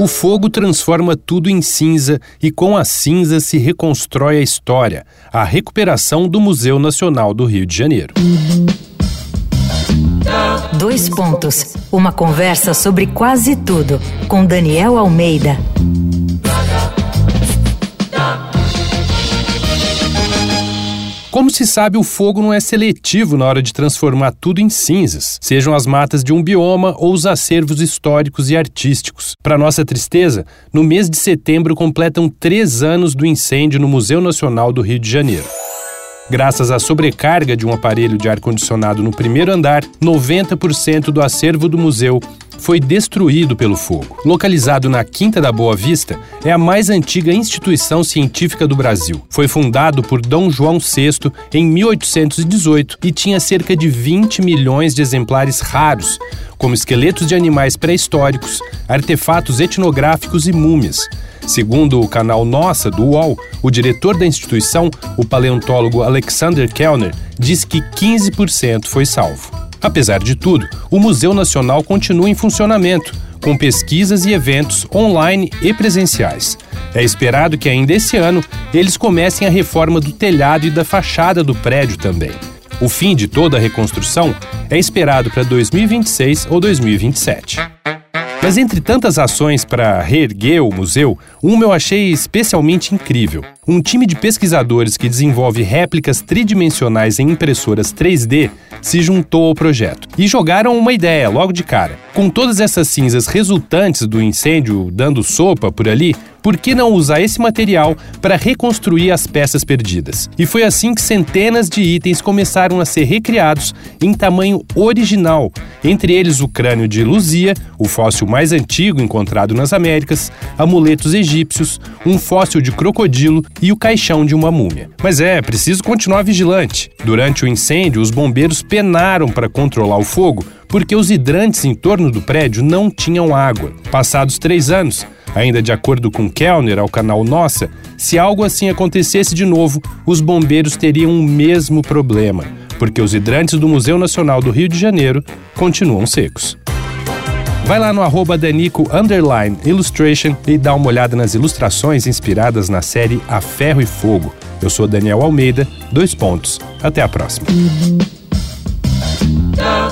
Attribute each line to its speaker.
Speaker 1: O fogo transforma tudo em cinza e com a cinza se reconstrói a história, a recuperação do Museu Nacional do Rio de Janeiro.
Speaker 2: Dois pontos. Uma conversa sobre quase tudo com Daniel Almeida.
Speaker 1: Como se sabe, o fogo não é seletivo na hora de transformar tudo em cinzas, sejam as matas de um bioma ou os acervos históricos e artísticos. Para nossa tristeza, no mês de setembro completam três anos do incêndio no Museu Nacional do Rio de Janeiro. Graças à sobrecarga de um aparelho de ar-condicionado no primeiro andar, 90% do acervo do museu foi destruído pelo fogo. Localizado na Quinta da Boa Vista, é a mais antiga instituição científica do Brasil. Foi fundado por Dom João VI em 1818 e tinha cerca de 20 milhões de exemplares raros, como esqueletos de animais pré-históricos, artefatos etnográficos e múmias. Segundo o canal Nossa, do UOL, o diretor da instituição, o paleontólogo Alexander Kellner, diz que 15% foi salvo. Apesar de tudo, o Museu Nacional continua em funcionamento, com pesquisas e eventos online e presenciais. É esperado que ainda esse ano eles comecem a reforma do telhado e da fachada do prédio também. O fim de toda a reconstrução é esperado para 2026 ou 2027. Mas entre tantas ações para reerguer o museu, uma eu achei especialmente incrível. Um time de pesquisadores que desenvolve réplicas tridimensionais em impressoras 3D se juntou ao projeto e jogaram uma ideia logo de cara. Com todas essas cinzas resultantes do incêndio dando sopa por ali, por que não usar esse material para reconstruir as peças perdidas? E foi assim que centenas de itens começaram a ser recriados em tamanho original, entre eles o crânio de Luzia, o fóssil mais antigo encontrado nas Américas, amuletos egípcios, um fóssil de crocodilo e o caixão de uma múmia. Mas é, preciso continuar vigilante. Durante o incêndio, os bombeiros penaram para controlar o fogo porque os hidrantes em torno do prédio não tinham água. Passados três anos, ainda de acordo com Kellner ao canal Nossa, se algo assim acontecesse de novo, os bombeiros teriam o mesmo problema, porque os hidrantes do Museu Nacional do Rio de Janeiro continuam secos. Vai lá no arroba Danico Illustration e dá uma olhada nas ilustrações inspiradas na série A Ferro e Fogo. Eu sou Daniel Almeida, dois pontos. Até a próxima.